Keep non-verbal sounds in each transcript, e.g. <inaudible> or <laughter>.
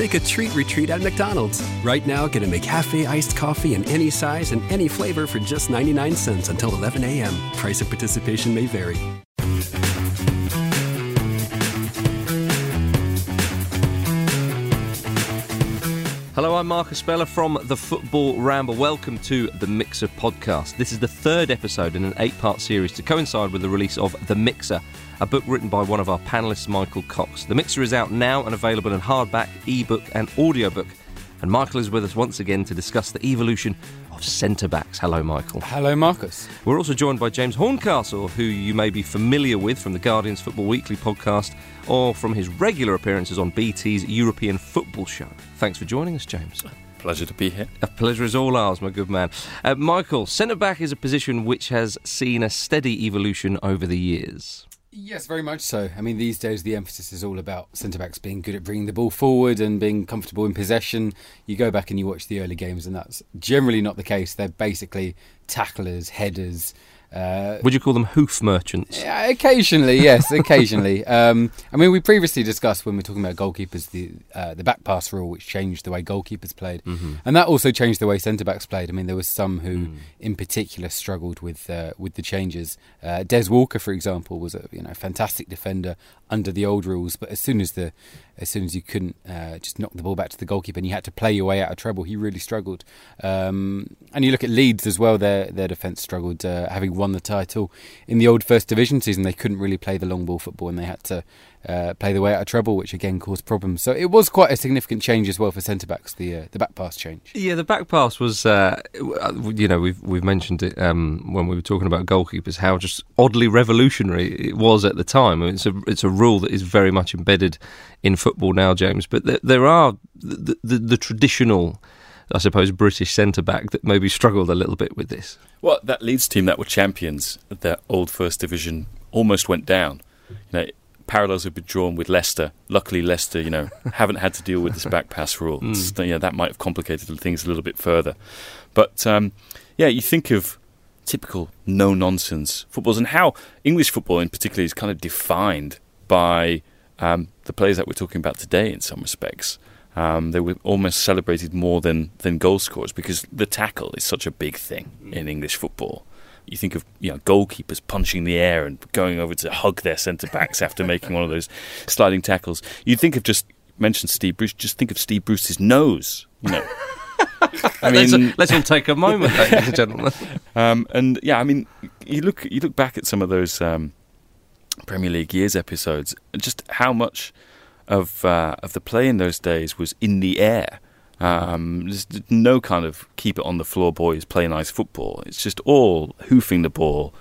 Take a treat retreat at McDonald's. Right now, get a McCafe iced coffee in any size and any flavor for just 99 cents until 11 a.m. Price of participation may vary. Hello, I'm Marcus Speller from the Football Ramble. Welcome to the Mixer podcast. This is the third episode in an eight part series to coincide with the release of The Mixer, a book written by one of our panelists, Michael Cox. The Mixer is out now and available in hardback, ebook, and audiobook. And Michael is with us once again to discuss the evolution of centre backs. Hello, Michael. Hello, Marcus. We're also joined by James Horncastle, who you may be familiar with from the Guardian's Football Weekly podcast or from his regular appearances on BT's European Football Show. Thanks for joining us, James. Pleasure to be here. A pleasure is all ours, my good man. Uh, Michael, centre back is a position which has seen a steady evolution over the years. Yes, very much so. I mean, these days the emphasis is all about centre backs being good at bringing the ball forward and being comfortable in possession. You go back and you watch the early games, and that's generally not the case. They're basically tacklers, headers, uh, Would you call them hoof merchants? Occasionally, yes, occasionally. <laughs> Um, I mean, we previously discussed when we are talking about goalkeepers the uh, the back pass rule, which changed the way goalkeepers played, mm-hmm. and that also changed the way centre backs played. I mean, there was some who, mm. in particular, struggled with uh, with the changes. Uh, Des Walker, for example, was a you know fantastic defender under the old rules, but as soon as the as soon as you couldn't uh, just knock the ball back to the goalkeeper and you had to play your way out of trouble, he really struggled. Um, and you look at Leeds as well; their their defence struggled, uh, having won the title in the old First Division season. They couldn't really play the long ball football, and they had to uh, play the way out of trouble, which again caused problems. So it was quite a significant change as well for centre backs. The uh, the back pass change. Yeah, the back pass was. Uh, you know, we've we've mentioned it um, when we were talking about goalkeepers. How just oddly revolutionary it was at the time. I mean, it's a it's a rule that is very much embedded in football now, James. But there, there are the, the, the traditional. I suppose British centre back that maybe struggled a little bit with this. Well, that Leeds team that were champions, that old First Division, almost went down. You know, parallels have been drawn with Leicester. Luckily, Leicester, you know, <laughs> haven't had to deal with this back pass rule. Mm. Know, that might have complicated things a little bit further. But um, yeah, you think of typical no nonsense footballs and how English football, in particular, is kind of defined by um, the players that we're talking about today. In some respects, um, they were almost celebrated more than than goal scorers because the tackle is such a big thing mm. in English football you think of you know goalkeepers punching the air and going over to hug their centre backs after making one of those sliding tackles. You think of just mention Steve Bruce. Just think of Steve Bruce's nose. You know. <laughs> I mean, let's, <laughs> let's, all take a moment, ladies and gentlemen. <laughs> Um, and yeah, I mean, you look you look back at some of those um, Premier League years episodes, just how much of uh, of the play in those days was in the air. Um, there's no kind of keep it on the floor boys play nice football. It's just all hoofing the ball,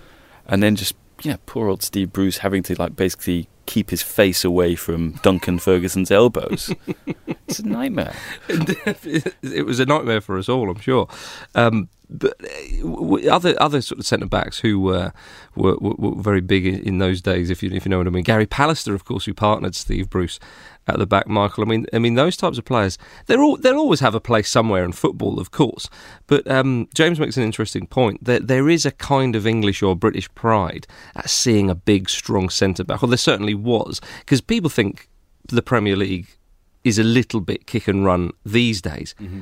and then just yeah, poor old Steve Bruce having to like basically keep his face away from Duncan Ferguson's elbows. <laughs> it's a nightmare. it was a nightmare for us all, I'm sure. Um, but uh, other other sort of centre backs who were, were, were very big in, those days, if you if you know what I mean. Gary Pallister, of course, who partnered Steve Bruce at the back, Michael. I mean, I mean those types of players. They're all they'll always have a place somewhere in football, of course. But um, James makes an interesting point. that there is a kind of English or British pride at seeing a big, strong centre back. Well, there certainly was because people think the Premier League is a little bit kick and run these days. Mm-hmm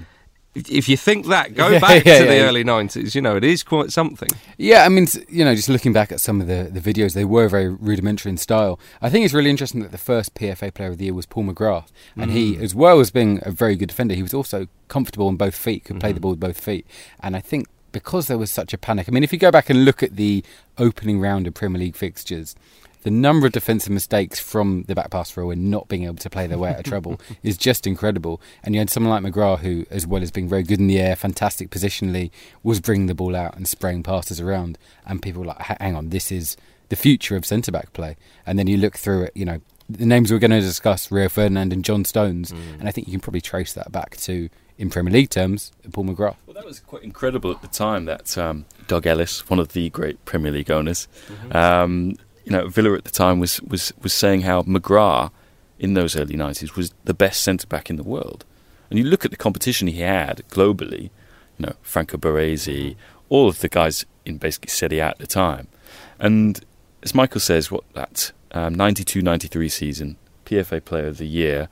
if you think that, go <laughs> yeah, back yeah, to yeah. the early nineties. You know, it is quite something. Yeah, I mean, you know, just looking back at some of the, the videos, they were very rudimentary in style. I think it's really interesting that the first PFA Player of the Year was Paul McGrath, and mm. he, as well as being a very good defender, he was also comfortable on both feet, could mm-hmm. play the mm-hmm. ball with both feet, and I think. Because there was such a panic. I mean, if you go back and look at the opening round of Premier League fixtures, the number of defensive mistakes from the back pass row and not being able to play their way out of trouble <laughs> is just incredible. And you had someone like McGrath who, as well as being very good in the air, fantastic positionally, was bringing the ball out and spraying passes around. And people were like, hang on, this is the future of centre back play. And then you look through it, you know, the names we're going to discuss, Rio Ferdinand and John Stones, mm. and I think you can probably trace that back to, in Premier League terms, Paul McGrath. Well, that was quite incredible at the time that um, Doug Ellis, one of the great Premier League owners, mm-hmm. um, you know, Villa at the time was was was saying how McGrath in those early nineties was the best centre back in the world. And you look at the competition he had globally, you know, Franco Baresi, all of the guys in basically Serie A at the time. And as Michael says, what that um, 92-93 season, PFA Player of the Year,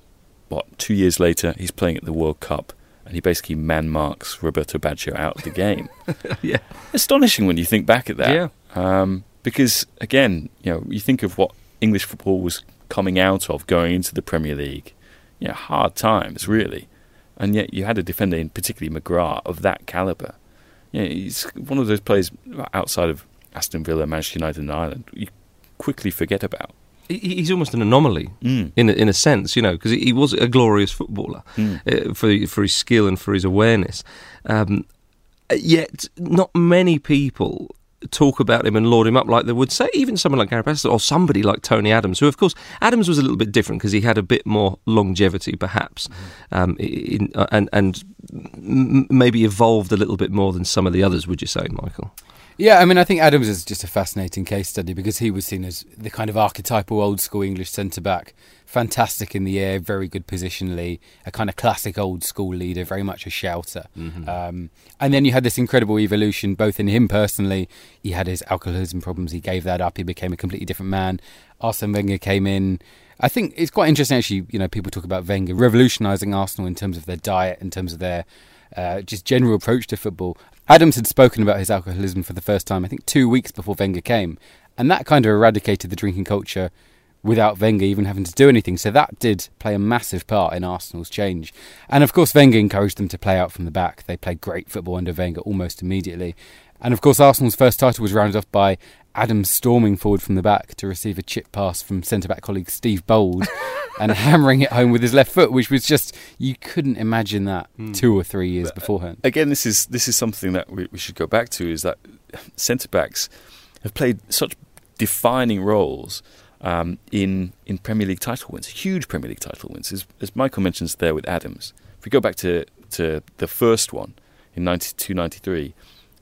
what two years later he's playing at the World Cup and he basically man marks Roberto Baggio out of the game. <laughs> yeah, astonishing when you think back at that. Yeah. Um, because again, you know, you think of what English football was coming out of going into the Premier League. You know, hard times really, and yet you had a defender, in particularly McGrath, of that caliber. You know, he's one of those players outside of Aston Villa, Manchester United, and Ireland. You quickly forget about. he's almost an anomaly Mm. in a, in a sense, you know, because he was a glorious footballer Mm. uh, for for his skill and for his awareness. Um, yet, not many people talk about him and laud him up like they would say even someone like Gary Pallister or somebody like Tony Adams, who of course Adams was a little bit different because he had a bit more longevity, perhaps, um, in, uh, and and m- maybe evolved a little bit more than some of the others. Would you say, Michael? Yeah, I mean, I think Adams is just a fascinating case study because he was seen as the kind of archetypal old school English centre back. Fantastic in the air, very good positionally, a kind of classic old school leader, very much a shouter. Um, and then you had this incredible evolution, both in him personally. He had his alcoholism problems, he gave that up, he became a completely different man. Arsene Wenger came in. I think it's quite interesting, actually. You know, people talk about Wenger revolutionising Arsenal in terms of their diet, in terms of their uh, just general approach to football. Adams had spoken about his alcoholism for the first time, I think, two weeks before Wenger came, and that kind of eradicated the drinking culture without Wenger even having to do anything. So that did play a massive part in Arsenal's change. And of course, Wenger encouraged them to play out from the back. They played great football under Wenger almost immediately. And of course, Arsenal's first title was rounded off by Adams storming forward from the back to receive a chip pass from centre back colleague Steve Bould <laughs> and hammering it home with his left foot, which was just, you couldn't imagine that hmm. two or three years uh, beforehand. Again, this is this is something that we, we should go back to is that centre backs have played such defining roles um, in in Premier League title wins, huge Premier League title wins. As, as Michael mentions there with Adams, if we go back to to the first one in 92-93,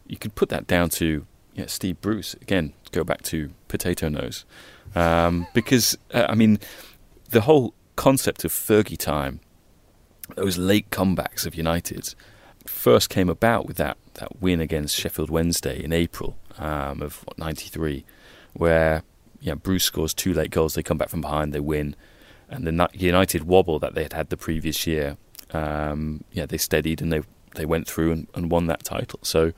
you could put that down to Steve Bruce again. Go back to potato nose, um, because uh, I mean the whole concept of Fergie time, those late comebacks of United, first came about with that, that win against Sheffield Wednesday in April um, of what, 93, where yeah, Bruce scores two late goals, they come back from behind, they win, and the Ni- United wobble that they had had the previous year, um, yeah, they steadied and they they went through and, and won that title. So,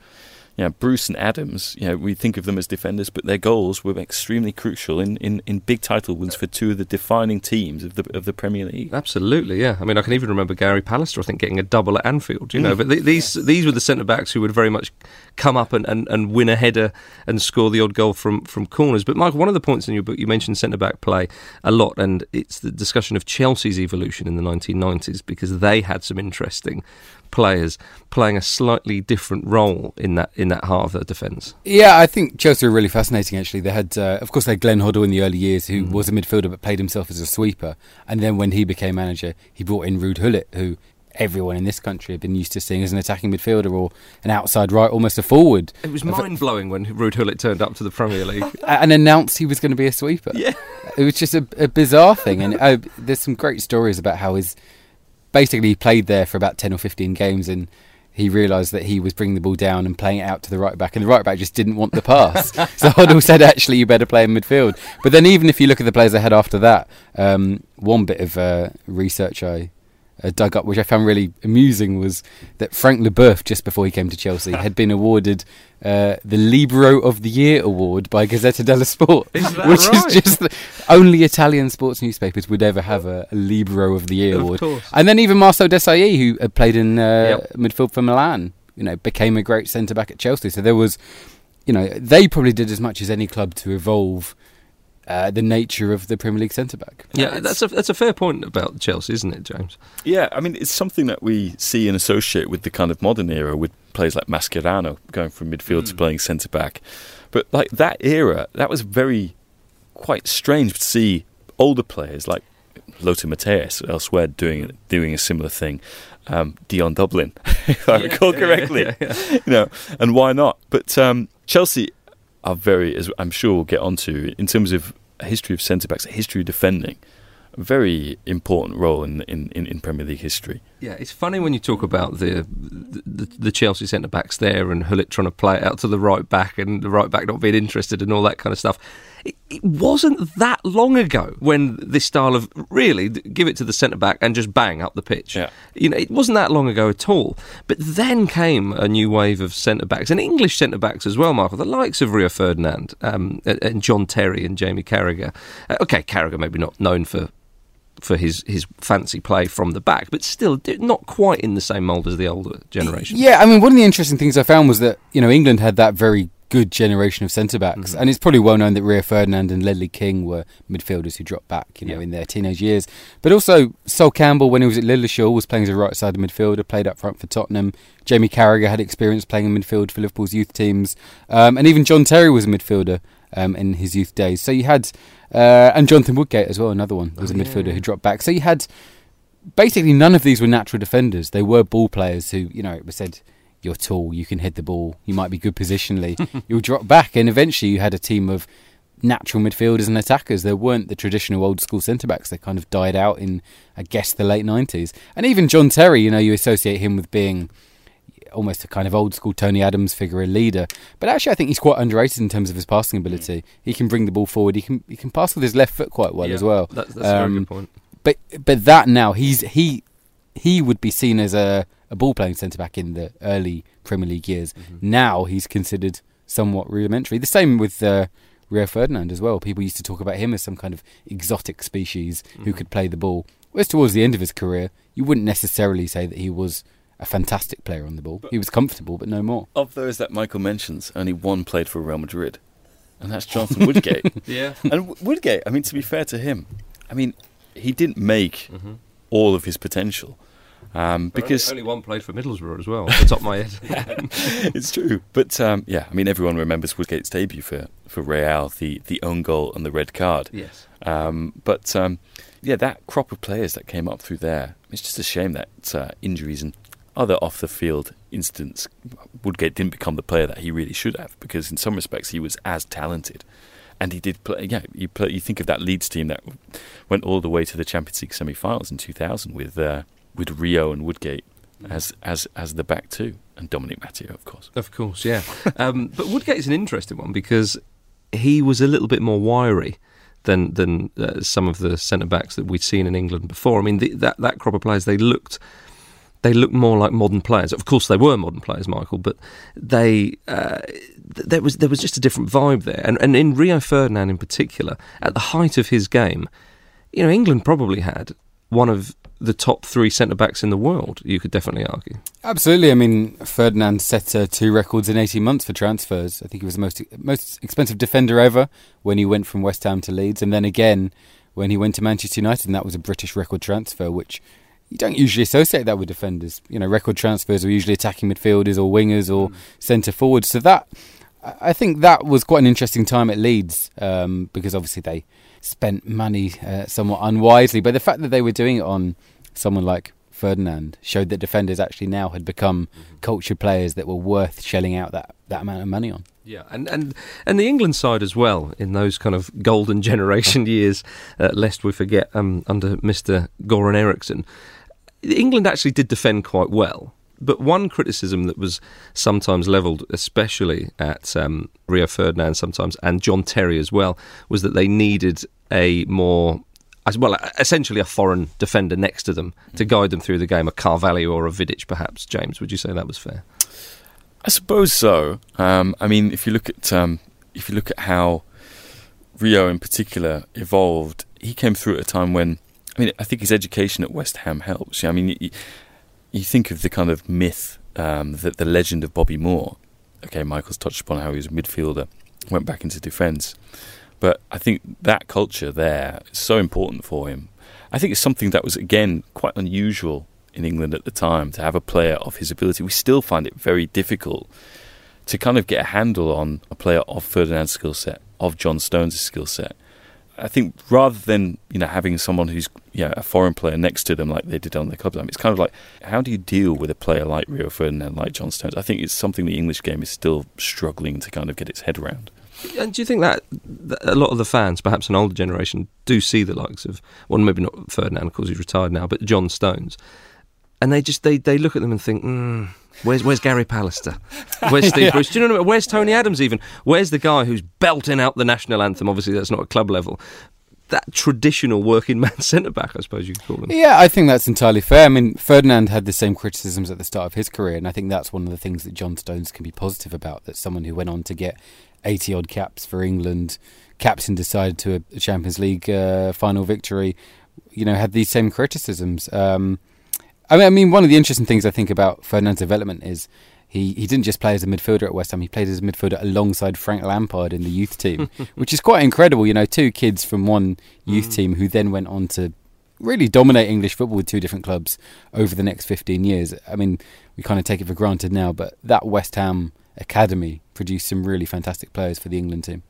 yeah, Bruce and Adams, you know, we think of them as defenders, but their goals were extremely crucial in, in, in big title wins for two of the defining teams of the of the Premier League. Absolutely, yeah. I mean, I can even remember Gary Pallister, I think, getting a double at Anfield. You know, mm. but th- these these were the centre backs who would very much come up and, and, and win a header and score the odd goal from, from corners. But Michael, one of the points in your book, you mentioned centre back play a lot, and it's the discussion of Chelsea's evolution in the 1990s because they had some interesting players playing a slightly different role in that in that heart of the defence. Yeah, I think Chelsea are really fascinating. Actually, they had, uh, of course, they had Glenn Hoddle in the early years, who was a midfielder but played himself as a sweeper. And then when he became manager, he brought in Ruud Gullit, who everyone in this country had been used to seeing as an attacking midfielder or an outside right, almost a forward, It was mind blowing when Ruud Gullit turned up to the Premier League. <laughs> and announced he was going to be a sweeper. yeah. it was just a, a bizarre thing. And uh, there's some great stories about how his basically he played there for about ten or fifteen games and. He realised that he was bringing the ball down and playing it out to the right back, and the right back just didn't want the pass. <laughs> so Hoddle said, "Actually, you better play in midfield." But then, even if you look at the players ahead after that, um, one bit of uh, research I dug up, which I found really amusing, was that Frank Leboeuf, just before he came to Chelsea, <laughs> had been awarded uh, the Libero of the Year award by Gazzetta dello Sport, Is which right? is just the, only Italian sports newspapers would ever have a, a Libero of the Year Of award. course. And then even Marcel Desailly, who had played in uh, Yep. midfield for Milan, you know, became a great centre back at Chelsea. So there was, you know, they probably did as much as any club to evolve uh, the nature of the Premier League centre back. Yeah, that's a that's a fair point about Chelsea, isn't it, James? Yeah, I mean, it's something that we see and associate with the kind of modern era with players like Mascherano going from midfield to playing centre back. But like that era, that was very quite strange to see older players like Lothar Matthäus elsewhere doing doing a similar thing. Um, Dion Dublin, <laughs> if I recall correctly, <laughs> you know, and why not? But um, Chelsea, are very, as I'm sure we'll get onto, in terms of history of centre backs, a history of defending, very important role in, in, in, Premier League history. Yeah, it's funny when you talk about the the, the Chelsea centre backs there and Gullit trying to play it out to the right back and the right back not being interested and all that kind of stuff. It, it wasn't that long ago when this style of really give it to the centre back and just bang up the pitch. Yeah. You know, it wasn't that long ago at all. But then came a new wave of centre backs and English centre backs as well, Michael. The likes of Rio Ferdinand um, and John Terry and Jamie Carragher. Uh, okay, Carragher maybe not known for for his, his fancy play from the back, but still not quite in the same mould as the older generation. Yeah, I mean, one of the interesting things I found was that you know England had that very good generation of centre backs, mm-hmm. and it's probably well known that Rio Ferdinand and Ledley King were midfielders who dropped back, you know, yeah. in their teenage years. But also Sol Campbell, when he was at Lilleshall, was playing as a right-sided midfielder, played up front for Tottenham. Jamie Carragher had experience playing in midfield for Liverpool's youth teams, um, and even John Terry was a midfielder um, in his youth days. So you had uh, and Jonathan Woodgate as well, another one was oh, a midfielder yeah. who dropped back. So you had basically none of these were natural defenders. They were ball players who, you know, it was said you're tall, you can hit the ball, you might be good positionally, <laughs> you'll drop back, and eventually you had a team of natural midfielders and attackers. There weren't the traditional old school centre backs. They kind of died out in, I guess, the late nineties. And even John Terry, you know, you associate him with being almost a kind of old school Tony Adams figure, a leader. But actually, I think he's quite underrated in terms of his passing ability. Mm. He can bring the ball forward. He can he can pass with his left foot quite well yeah, as well. That's, that's um, a very good um, point. But but that now he's he he would be seen as a, a ball playing centre back in the early Premier League years. Mm-hmm. Now he's considered somewhat rudimentary. The same with. Uh, Rio Ferdinand as well. People used to talk about him as some kind of exotic species mm-hmm. who could play the ball. Whereas towards the end of his career, you wouldn't necessarily say that he was a fantastic player on the ball. But he was comfortable, but no more. Of those that Michael mentions, only one played for Real Madrid, and that's Jonathan Woodgate. <laughs> yeah. And Woodgate, I mean, to be fair to him, I mean, he didn't make mm-hmm. all of his potential. Um, because only, only, one played for Middlesbrough as well, the top of my head. <laughs> <laughs> it's true, but um, yeah, I mean everyone remembers Woodgate's debut for for Real, the the own goal and the red card. Yes. Um, but um, yeah, that crop of players that came up through there, it's just a shame that uh, injuries and other off the field incidents, Woodgate didn't become the player that he really should have because in some respects he was as talented. And he did play. Yeah, you play, you think of that Leeds team that went all the way to the Champions League semi-finals in 2000 with uh, with Rio and Woodgate as as as the back two, and Dominic Matteo, of course. Of course, yeah. <laughs> um, but Woodgate is an interesting one because he was a little bit more wiry than than uh, some of the centre backs that we'd seen in England before. I mean, the, that that crop of players they looked they looked more like modern players. Of course, they were modern players, Michael, but they uh, there was there was just a different vibe there. And and in Rio Ferdinand in particular, at the height of his game, you know, England probably had one of the top three centre backs in the world. You could definitely argue. Absolutely. I mean, Ferdinand set uh, two records in eighteen months for transfers. I think he was the most most expensive defender ever when he went from West Ham to Leeds, and then again when he went to Manchester United, and that was a British record transfer, which you don't usually associate that with defenders. You know, record transfers are usually attacking midfielders or wingers or mm. centre forwards. So that I think that was quite an interesting time at Leeds um, because obviously they spent money uh, somewhat unwisely. But the fact that they were doing it on someone like Ferdinand showed that defenders actually now had become mm-hmm. cultured players that were worth shelling out that, that amount of money on. Yeah, and, and and the England side as well in those kind of golden <laughs> generation years, uh, lest we forget um, under Mr. Goran Eriksson. England actually did defend quite well. But one criticism that was sometimes levelled, especially at um, Rio Ferdinand sometimes, and John Terry as well, was that they needed a more as well, essentially a foreign defender next to them to guide them through the game, a Carvalho or a Vidic, perhaps. James, would you say that was fair? I suppose so. Um, I mean, if you look at um, if you look at how Rio in particular evolved, he came through at a time when I mean, I think his education at West Ham helps. I mean, you, you think of the kind of myth, um, the, the legend of Bobby Moore. Okay, Michael's touched upon how he was a midfielder, went back into defence. But I think that culture there is so important for him. I think it's something that was, again, quite unusual in England at the time to have a player of his ability. We still find it very difficult to kind of get a handle on a player of Ferdinand's skill set, of John Stones' skill set. I think rather than you know having someone who's yeah a foreign player next to them like they did on the club time, it's kind of like how do you deal with a player like Rio Ferdinand, like John Stones? I think it's something the English game is still struggling to kind of get its head around. And do you think that, that a lot of the fans, perhaps an older generation, do see the likes of, well, maybe not Ferdinand, of course, he's retired now, but John Stones, and they just they, they look at them and think, mm, where's where's Gary Pallister? Where's <laughs> Steve Yeah. Bruce? Do you know what I mean? Where's Tony Adams? Even where's the guy who's belting out the national anthem? Obviously, that's not at club level. That traditional working <laughs> man centre back, I suppose you could call him. Yeah, I think that's entirely fair. I mean, Ferdinand had the same criticisms at the start of his career, and I think that's one of the things that John Stones can be positive about. That someone who went on to get 80 odd caps for England, captain decided to a, a Champions League uh, final victory, you know, had these same criticisms. Um, I mean, I mean, one of the interesting things I think about Ferdinand's development is he, he didn't just play as a midfielder at West Ham, he played as a midfielder alongside Frank Lampard in the youth team, <laughs> which is quite incredible. You know, two kids from one youth mm. team who then went on to really dominate English football with two different clubs over the next 15 years. I mean, we kind of take it for granted now, but that West Ham academy produced some really fantastic players for the England team.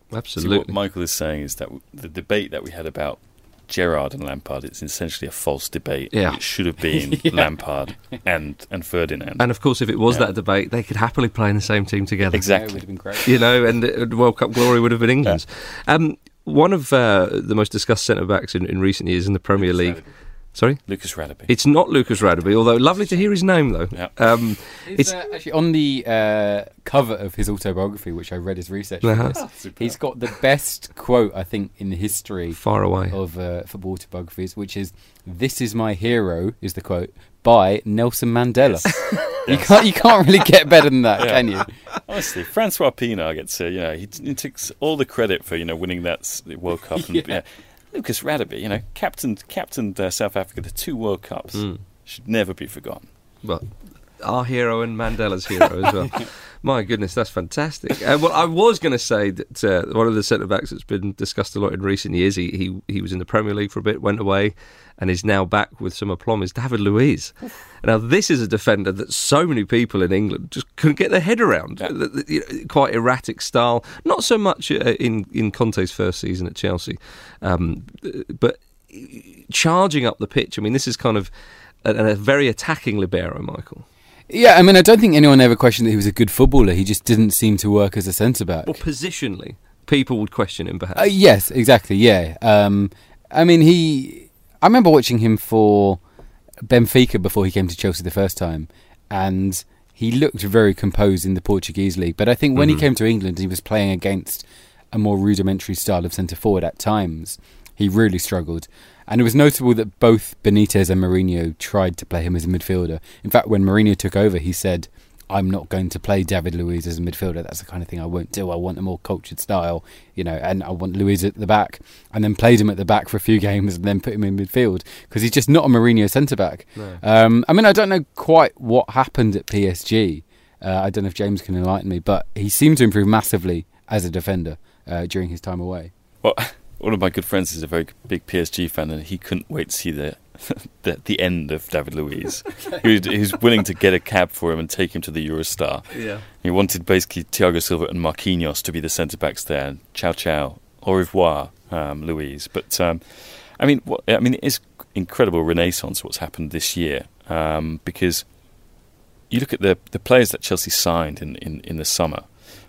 See, what Michael is saying is that the debate that we had about Gerrard and Lampard it's essentially a false debate. Yeah. It should have been <laughs> Lampard and, and Ferdinand. And of course, if it was Yeah. that debate, they could happily play in the same team together. Exactly. Yeah, it would have been great. you know, and World Cup glory would have been England's. Um, one of uh, the most discussed centre backs in, in recent years in the Premier League. Sorry, Lucas Radebe. it's not Lucas Radebe, although lovely to hear his name though. Yeah. Um, It's It's- uh, actually on the uh, cover of his autobiography, which I read his research. Uh-huh. this, He's got the best quote I think in the history far away. of uh, football autobiographies, which is "This is my hero" is the quote by Nelson Mandela. <laughs> You can't you can't really get better than that, Yeah. can you? Honestly, Francois Pienaar gets, uh, you know, he, he takes all the credit for, you know, winning that World Cup. And, <laughs> Yeah. yeah. Lucas Radebe, you know, captain, captained uh, South Africa to two World Cups. Mm. Should never be forgotten. Well, our hero and Mandela's hero as well. <laughs> My goodness, that's fantastic. Uh, well, I was going to say that uh, one of the centre backs that's been discussed a lot in recent years. He, he he was in the Premier League for a bit, went away, and is now back with some aplomb. Is David Luiz? Now, this is a defender that so many people in England just couldn't get their head around. Yeah. The- the- you know, Quite erratic style, not so much uh, in in Conte's first season at Chelsea, um, but charging up the pitch. I mean, this is kind of a, a very attacking libero, Michael. Yeah, I mean, I don't think anyone ever questioned that he was a good footballer. He just didn't seem to work as a centre back. Or positionally, people would question him perhaps. Uh, yes, exactly. Yeah. Um, I mean, he. I remember watching him for Benfica before he came to Chelsea the first time, and he looked very composed in the Portuguese league. But I think when he came to England, he was playing against a more rudimentary style of centre forward at times. He really struggled. And it was notable that both Benitez and Mourinho tried to play him as a midfielder. In fact, when Mourinho took over, he said, I'm not going to play David Luiz as a midfielder. That's the kind of thing I won't do. I want a more cultured style, you know, and I want Luiz at the back. And then played him at the back for a few <laughs> games and then put him in midfield because he's just not a Mourinho centre back. No. Um, I mean, I don't know quite what happened at PSG. Uh, I don't know if James can enlighten me, but he seemed to improve massively as a defender uh, during his time away. Well, <laughs> one of my good friends is a very big PSG fan, and he couldn't wait to see the <laughs> the, the end of David Luiz. <laughs> he, was, he was willing to get a cab for him and take him to the Eurostar. Yeah. He wanted basically Thiago Silva and Marquinhos to be the centre backs there. Ciao, ciao, au revoir, um, Luiz. But um, I mean, what, I mean, it is incredible renaissance what's happened this year um, because you look at the the players that Chelsea signed in in, in the summer.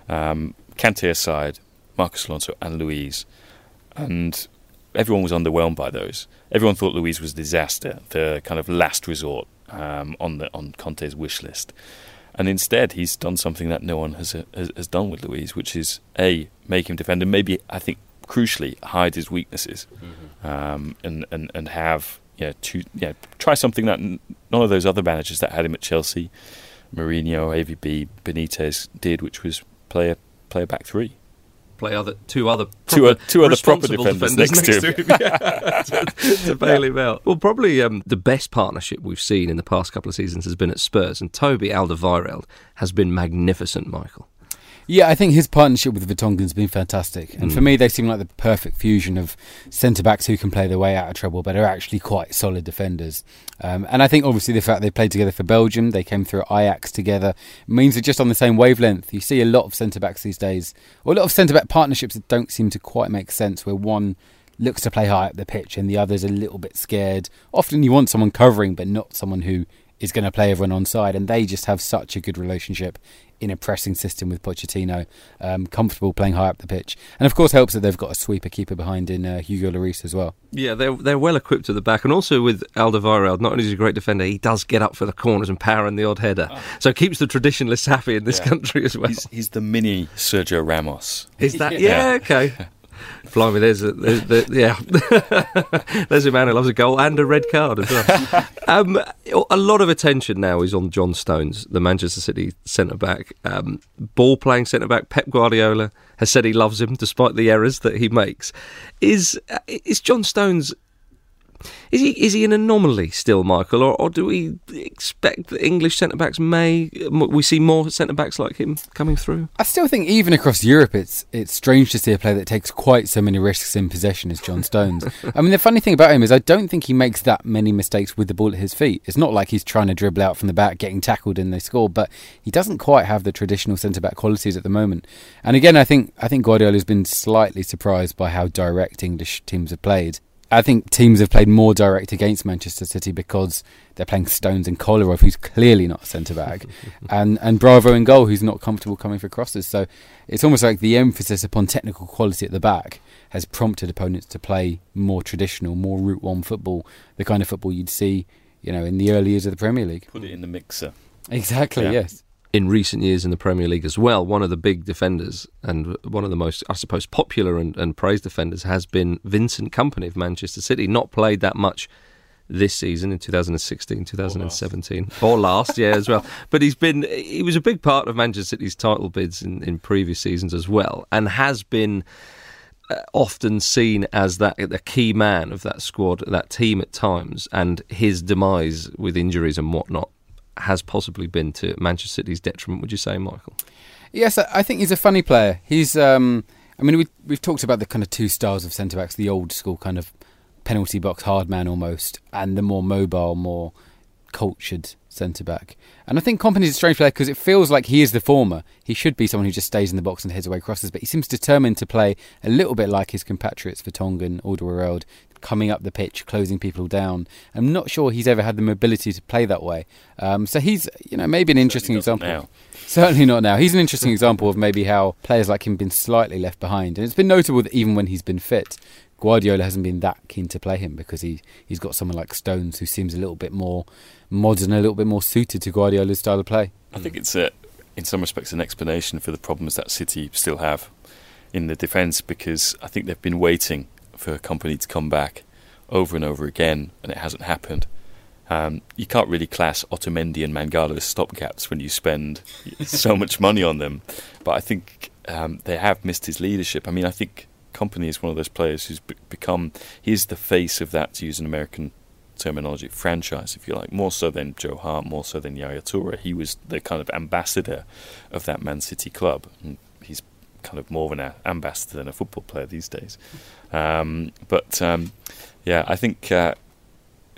Um, Kante aside, Marcos Alonso and Luiz, and everyone was underwhelmed by those. Everyone thought Luiz was a disaster, the kind of last resort um, on the on Conte's wish list. And instead, he's done something that no one has, has has done with Luiz, which is a make him defend and maybe I think crucially hide his weaknesses, um, and and and have yeah to yeah try something that none of those other managers that had him at Chelsea, Mourinho, AVB, Benitez did, which was play a play a back three. Play other two other Two proper, o- two other proper responsible defenders next to him, <laughs> yeah, to, to bail him out. Well, probably um, the best partnership we've seen in the past couple of seasons has been at Spurs, and Toby Alderweireld has been magnificent. Michael, Yeah, I think his partnership with Vertonghen's been fantastic, and for me, they seem like the perfect fusion of centre backs who can play their way out of trouble, but are actually quite solid defenders. Um, and I think obviously the fact they played together for Belgium, they came through Ajax together, means they're just on the same wavelength. You see a lot of centre backs these days, or a lot of centre back partnerships that don't seem to quite make sense, where one looks to play high up the pitch and the other's a little bit scared. Often you want someone covering, but not someone who is going to play everyone on side, and they just have such a good relationship in a pressing system with Pochettino, um, comfortable playing high up the pitch, and of course helps that they've got a sweeper keeper behind in uh, Hugo Lloris as well. Yeah, they're they're well equipped at the back, and also with Alderweireld, not only is he a great defender, he does get up for the corners and power in the odd header, oh. so keeps the traditionalists happy in this yeah. country as well. He's, he's, the mini Sergio Ramos. Is that <laughs> yeah, yeah okay? <laughs> Blimey, there's a, there's, there, yeah, <laughs> there's a man who loves a goal and a red card as well. <laughs> Um, a lot of attention now is on John Stones, the Manchester City centre back, um, ball playing centre back. Pep Guardiola has said he loves him despite the errors that he makes. Is is John Stones is he is he an anomaly still, Michael, or, or do we expect that English centre backs may we see more centre backs like him coming through? I still think even across Europe, it's it's strange to see a player that takes quite so many risks in possession as John Stones. <laughs> I mean, the funny thing about him is I don't think he makes that many mistakes with the ball at his feet. It's not like he's trying to dribble out from the back, getting tackled, and they score. But he doesn't quite have the traditional centre back qualities at the moment. And again, I think I think Guardiola has been slightly surprised by how direct English teams have played. I think teams have played more direct against Manchester City because they're playing Stones and Kolarov, who's clearly not a centre back, <laughs> and and Bravo in goal, who's not comfortable coming for crosses. So it's almost like the emphasis upon technical quality at the back has prompted opponents to play more traditional, more route one football, the kind of football you'd see, you know, in the early years of the Premier League. Put it in the mixer. Exactly. Yeah. Yes in recent years in the Premier League as well. One of the big defenders and one of the most, I suppose, popular and, and praised defenders has been Vincent Kompany of Manchester City. Not played that much this season in 2016, 2017, or last, or last yeah, as well. <laughs> But he's been, he was a big part of Manchester City's title bids in, in previous seasons as well, and has been. Uh, often seen as that the key man of that squad, that team at times, and his demise with injuries and whatnot has possibly been to Manchester City's detriment. Would you say, Michael? Yes, I think he's a funny player. He's, um, I mean, we, we've talked about the kind of two styles of centre backs: the old school kind of penalty box hard man almost, and the more mobile, more cultured centre back. And I think Kompany's a strange player because it feels like he is the former. He should be someone who just stays in the box and heads away crosses, but he seems determined to play a little bit like his compatriots Vertonghen, Alderweireld, coming up the pitch, closing people down. I'm not sure he's ever had the mobility to play that way. Um, so he's, you know, maybe an interesting example. Now. Certainly not now. He's an interesting example of maybe how players like him have been slightly left behind. And it's been notable that even when he's been fit, Guardiola hasn't been that keen to play him because he he's got someone like Stones who seems a little bit more modern, a little bit more suited to Guardiola's style of play. I think it's a, in some respects an explanation for the problems that City still have in the defence because I think they've been waiting for a Kompany to come back over and over again, and it hasn't happened. Um, you can't really class Otamendi and Mangala as stopgaps when you spend <laughs> so much money on them. But I think um, they have missed his leadership. I mean, I think Kompany is one of those players who's be- become he's the face of that, to use an American terminology, franchise, if you like, more so than Joe Hart, more so than Yaya Toure. He was the kind of ambassador of that Man City club. And kind of more of an ambassador than a football player these days. Um, but um, yeah, I think uh,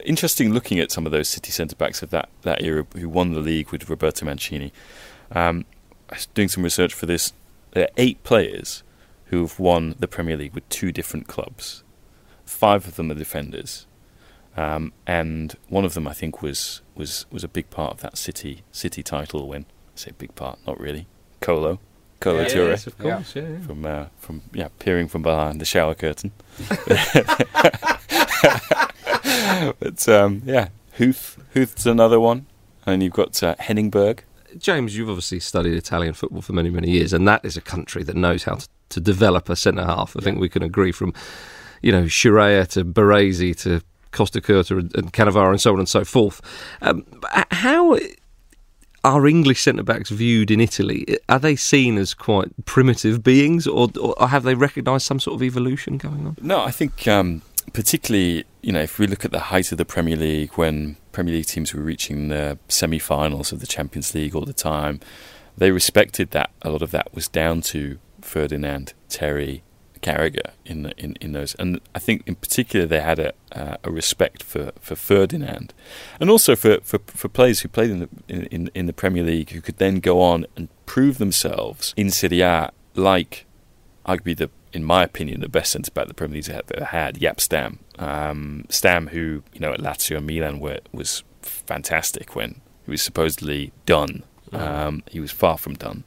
interesting looking at some of those City centre backs of that, that era who won the league with Roberto Mancini. Um, I was doing some research for this. There are eight players who've won the Premier League with two different clubs. Five of them are defenders, um, and one of them I think was was was a big part of that City City title win. I say big part, not really. Kolo, Kolo yeah, Toure, yes, of course, yeah. Yeah, from uh, from yeah, peering from behind the shower curtain. <laughs> but um, yeah, Huth. Huth's another one. And you've got uh, Henning Berg. James, you've obviously studied Italian football for many, many years, and that is a country that knows how to, to develop a centre half. I yeah. think we can agree from, you know, Scirea to Baresi to Costacurta and, and Cannavaro and so on and so forth. Um, how are English centre backs viewed in Italy? Are they seen as quite primitive beings, or, or have they recognised some sort of evolution going on? No, I think um, particularly, you know, if we look at the height of the Premier League, when Premier League teams were reaching the semi-finals of the Champions League all the time, they respected that. A lot of that was down to Ferdinand, Terry, Carragher in, in in those, and I think in particular they had a uh, a respect for, for Ferdinand, and also for, for, for players who played in the in, in the Premier League who could then go on and prove themselves in Serie A, like arguably the in my opinion, the best centre back the Premier League had, had Jaap Stam. Um, Stam, who you know at Lazio and Milan were, was fantastic when he was supposedly done Um, he was far from done.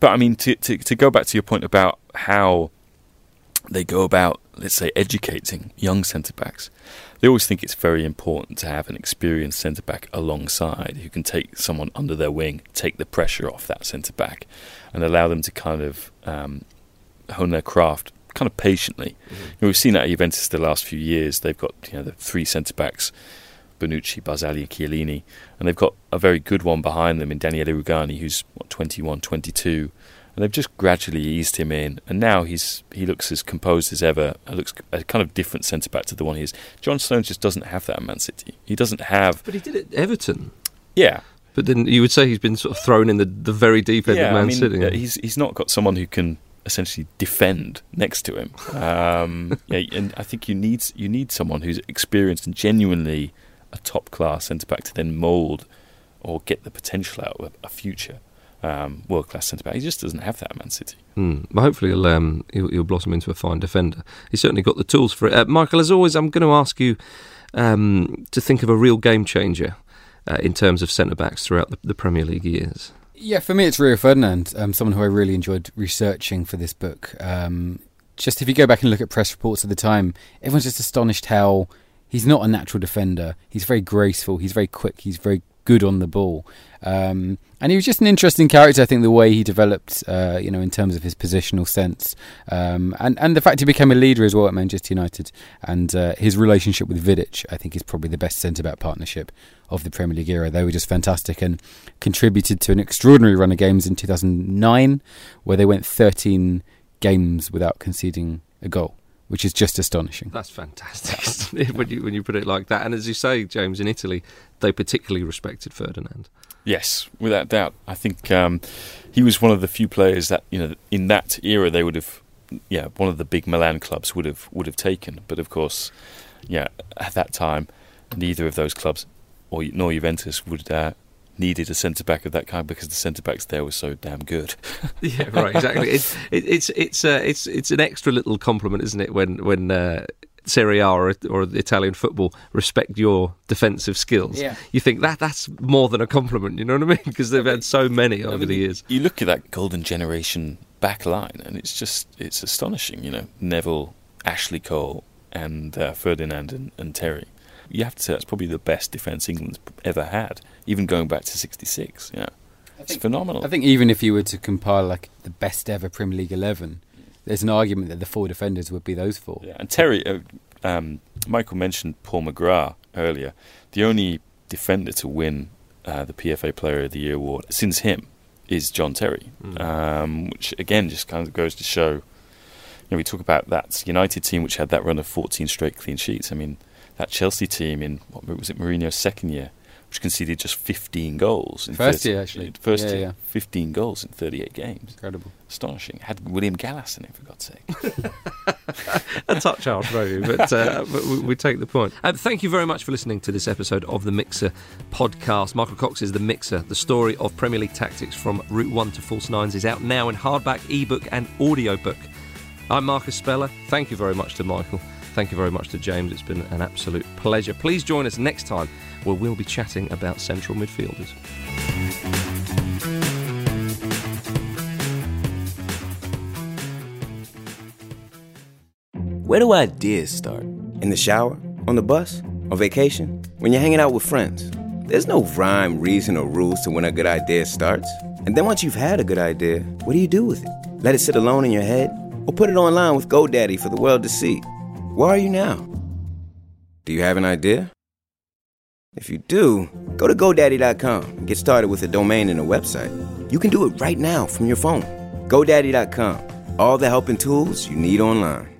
But I mean, to, to to go back to your point about how they go about, let's say, educating young centre backs. They always think it's very important to have an experienced centre back alongside who can take someone under their wing, take the pressure off that centre back, and allow them to kind of um, hone their craft kind of patiently. Mm-hmm. You know, we've seen that at Juventus the last few years. They've got you know the three centre backs, Bonucci, Barzagli, and Chiellini, and they've got a very good one behind them in Daniele Rugani, who's what, 21, 22 and they've just gradually eased him in, and now he's he looks as composed as ever. He looks a kind of different centre back to the one he is. John Stones just doesn't have that at Man City. He doesn't have. But he did it at Everton. Yeah. But then you would say he's been sort of thrown in the, the very deep end yeah, of Man I mean, City. Uh, he's he's not got someone who can essentially defend next to him. Um, <laughs> yeah, and I think you need you need someone who's experienced and genuinely a top class centre back to then mould or get the potential out of a future um, world class centre back. He just doesn't have that at Man City. Mm. But hopefully he'll, um, he'll, he'll blossom into a fine defender. He's certainly got the tools for it. Uh, Michael, as always, I'm going to ask you um, to think of a real game changer uh, in terms of centre backs throughout the, the, Premier League years. Yeah, for me it's Rio Ferdinand, um, someone who I really enjoyed researching for this book. Um, just if you go back and look at press reports at the time, everyone's just astonished how he's not a natural defender. He's very graceful. He's very quick. He's very good on the ball. Um, and he was just an interesting character. I think the way he developed, uh, you know, in terms of his positional sense, um, and and the fact he became a leader as well at Manchester United, and uh, his relationship with Vidic, I think, is probably the best centre back partnership of the Premier League era. They were just fantastic and contributed to an extraordinary run of games in 2009, where they went 13 games without conceding a goal which is just astonishing. That's fantastic when you when you put it like that. And as you say, James, in Italy, they particularly respected Ferdinand. Yes, without doubt. I think um, he was one of the few players that you know in that era they would have, yeah, one of the big Milan clubs would have would have taken. But of course, yeah, at that time, neither of those clubs, or nor Juventus, would uh, needed a centre back of that kind because the centre backs there were so damn good. <laughs> yeah, right, exactly. it's it, it's it's uh, it's it's an extra little compliment, isn't it? When when uh, Serie A or, or Italian football respect your defensive skills. Yeah. You think that that's more than a compliment. You know what I mean? Because they've had so many over I mean, the years. You look at that golden generation back line, and it's just it's astonishing. You know, Neville, Ashley Cole, and uh, Ferdinand and, and Terry you have to say that's probably the best defence England's ever had, even going back to '66. Yeah, it's phenomenal. I think even if you were to compile like the best ever Premier League eleven, there's an argument that the four defenders would be those four. Yeah, and Terry, uh, um, Michael mentioned Paul McGrath earlier. The only defender to win uh, the PFA Player of the Year award since him is John Terry, mm. um, which again just kind of goes to show. You know, we talk about that United team which had that run of 14 straight clean sheets. I mean, that Chelsea team in what was it Mourinho's second year, which conceded just 15 goals in first 30, year actually, first yeah, year, yeah. 15 goals in 38 games. Incredible, astonishing. Had William Gallas in it for God's sake. <laughs> A touch harsh, maybe, but, uh, but we, we, take the point. Uh, thank you very much for listening to this episode of the Mixer podcast. Michael Cox is the Mixer. The story of Premier League tactics from Route One to False Nines is out now in hardback, ebook, and audiobook. I'm Marcus Speller. Thank you very much to Michael. Thank you very much to James. It's been an absolute pleasure. Please join us next time where we'll be chatting about central midfielders. Where do ideas start? In the shower? On the bus? On vacation? When you're hanging out with friends? There's no rhyme, reason, or rules to when a good idea starts. And then once you've had a good idea, what do you do with it? Let it sit alone in your head? Or put it online with GoDaddy for the world to see? Where are you now? Do you have an idea? If you do, go to GoDaddy.com and get started with a domain and a website. You can do it right now from your phone. GoDaddy.com. All the help and tools you need online.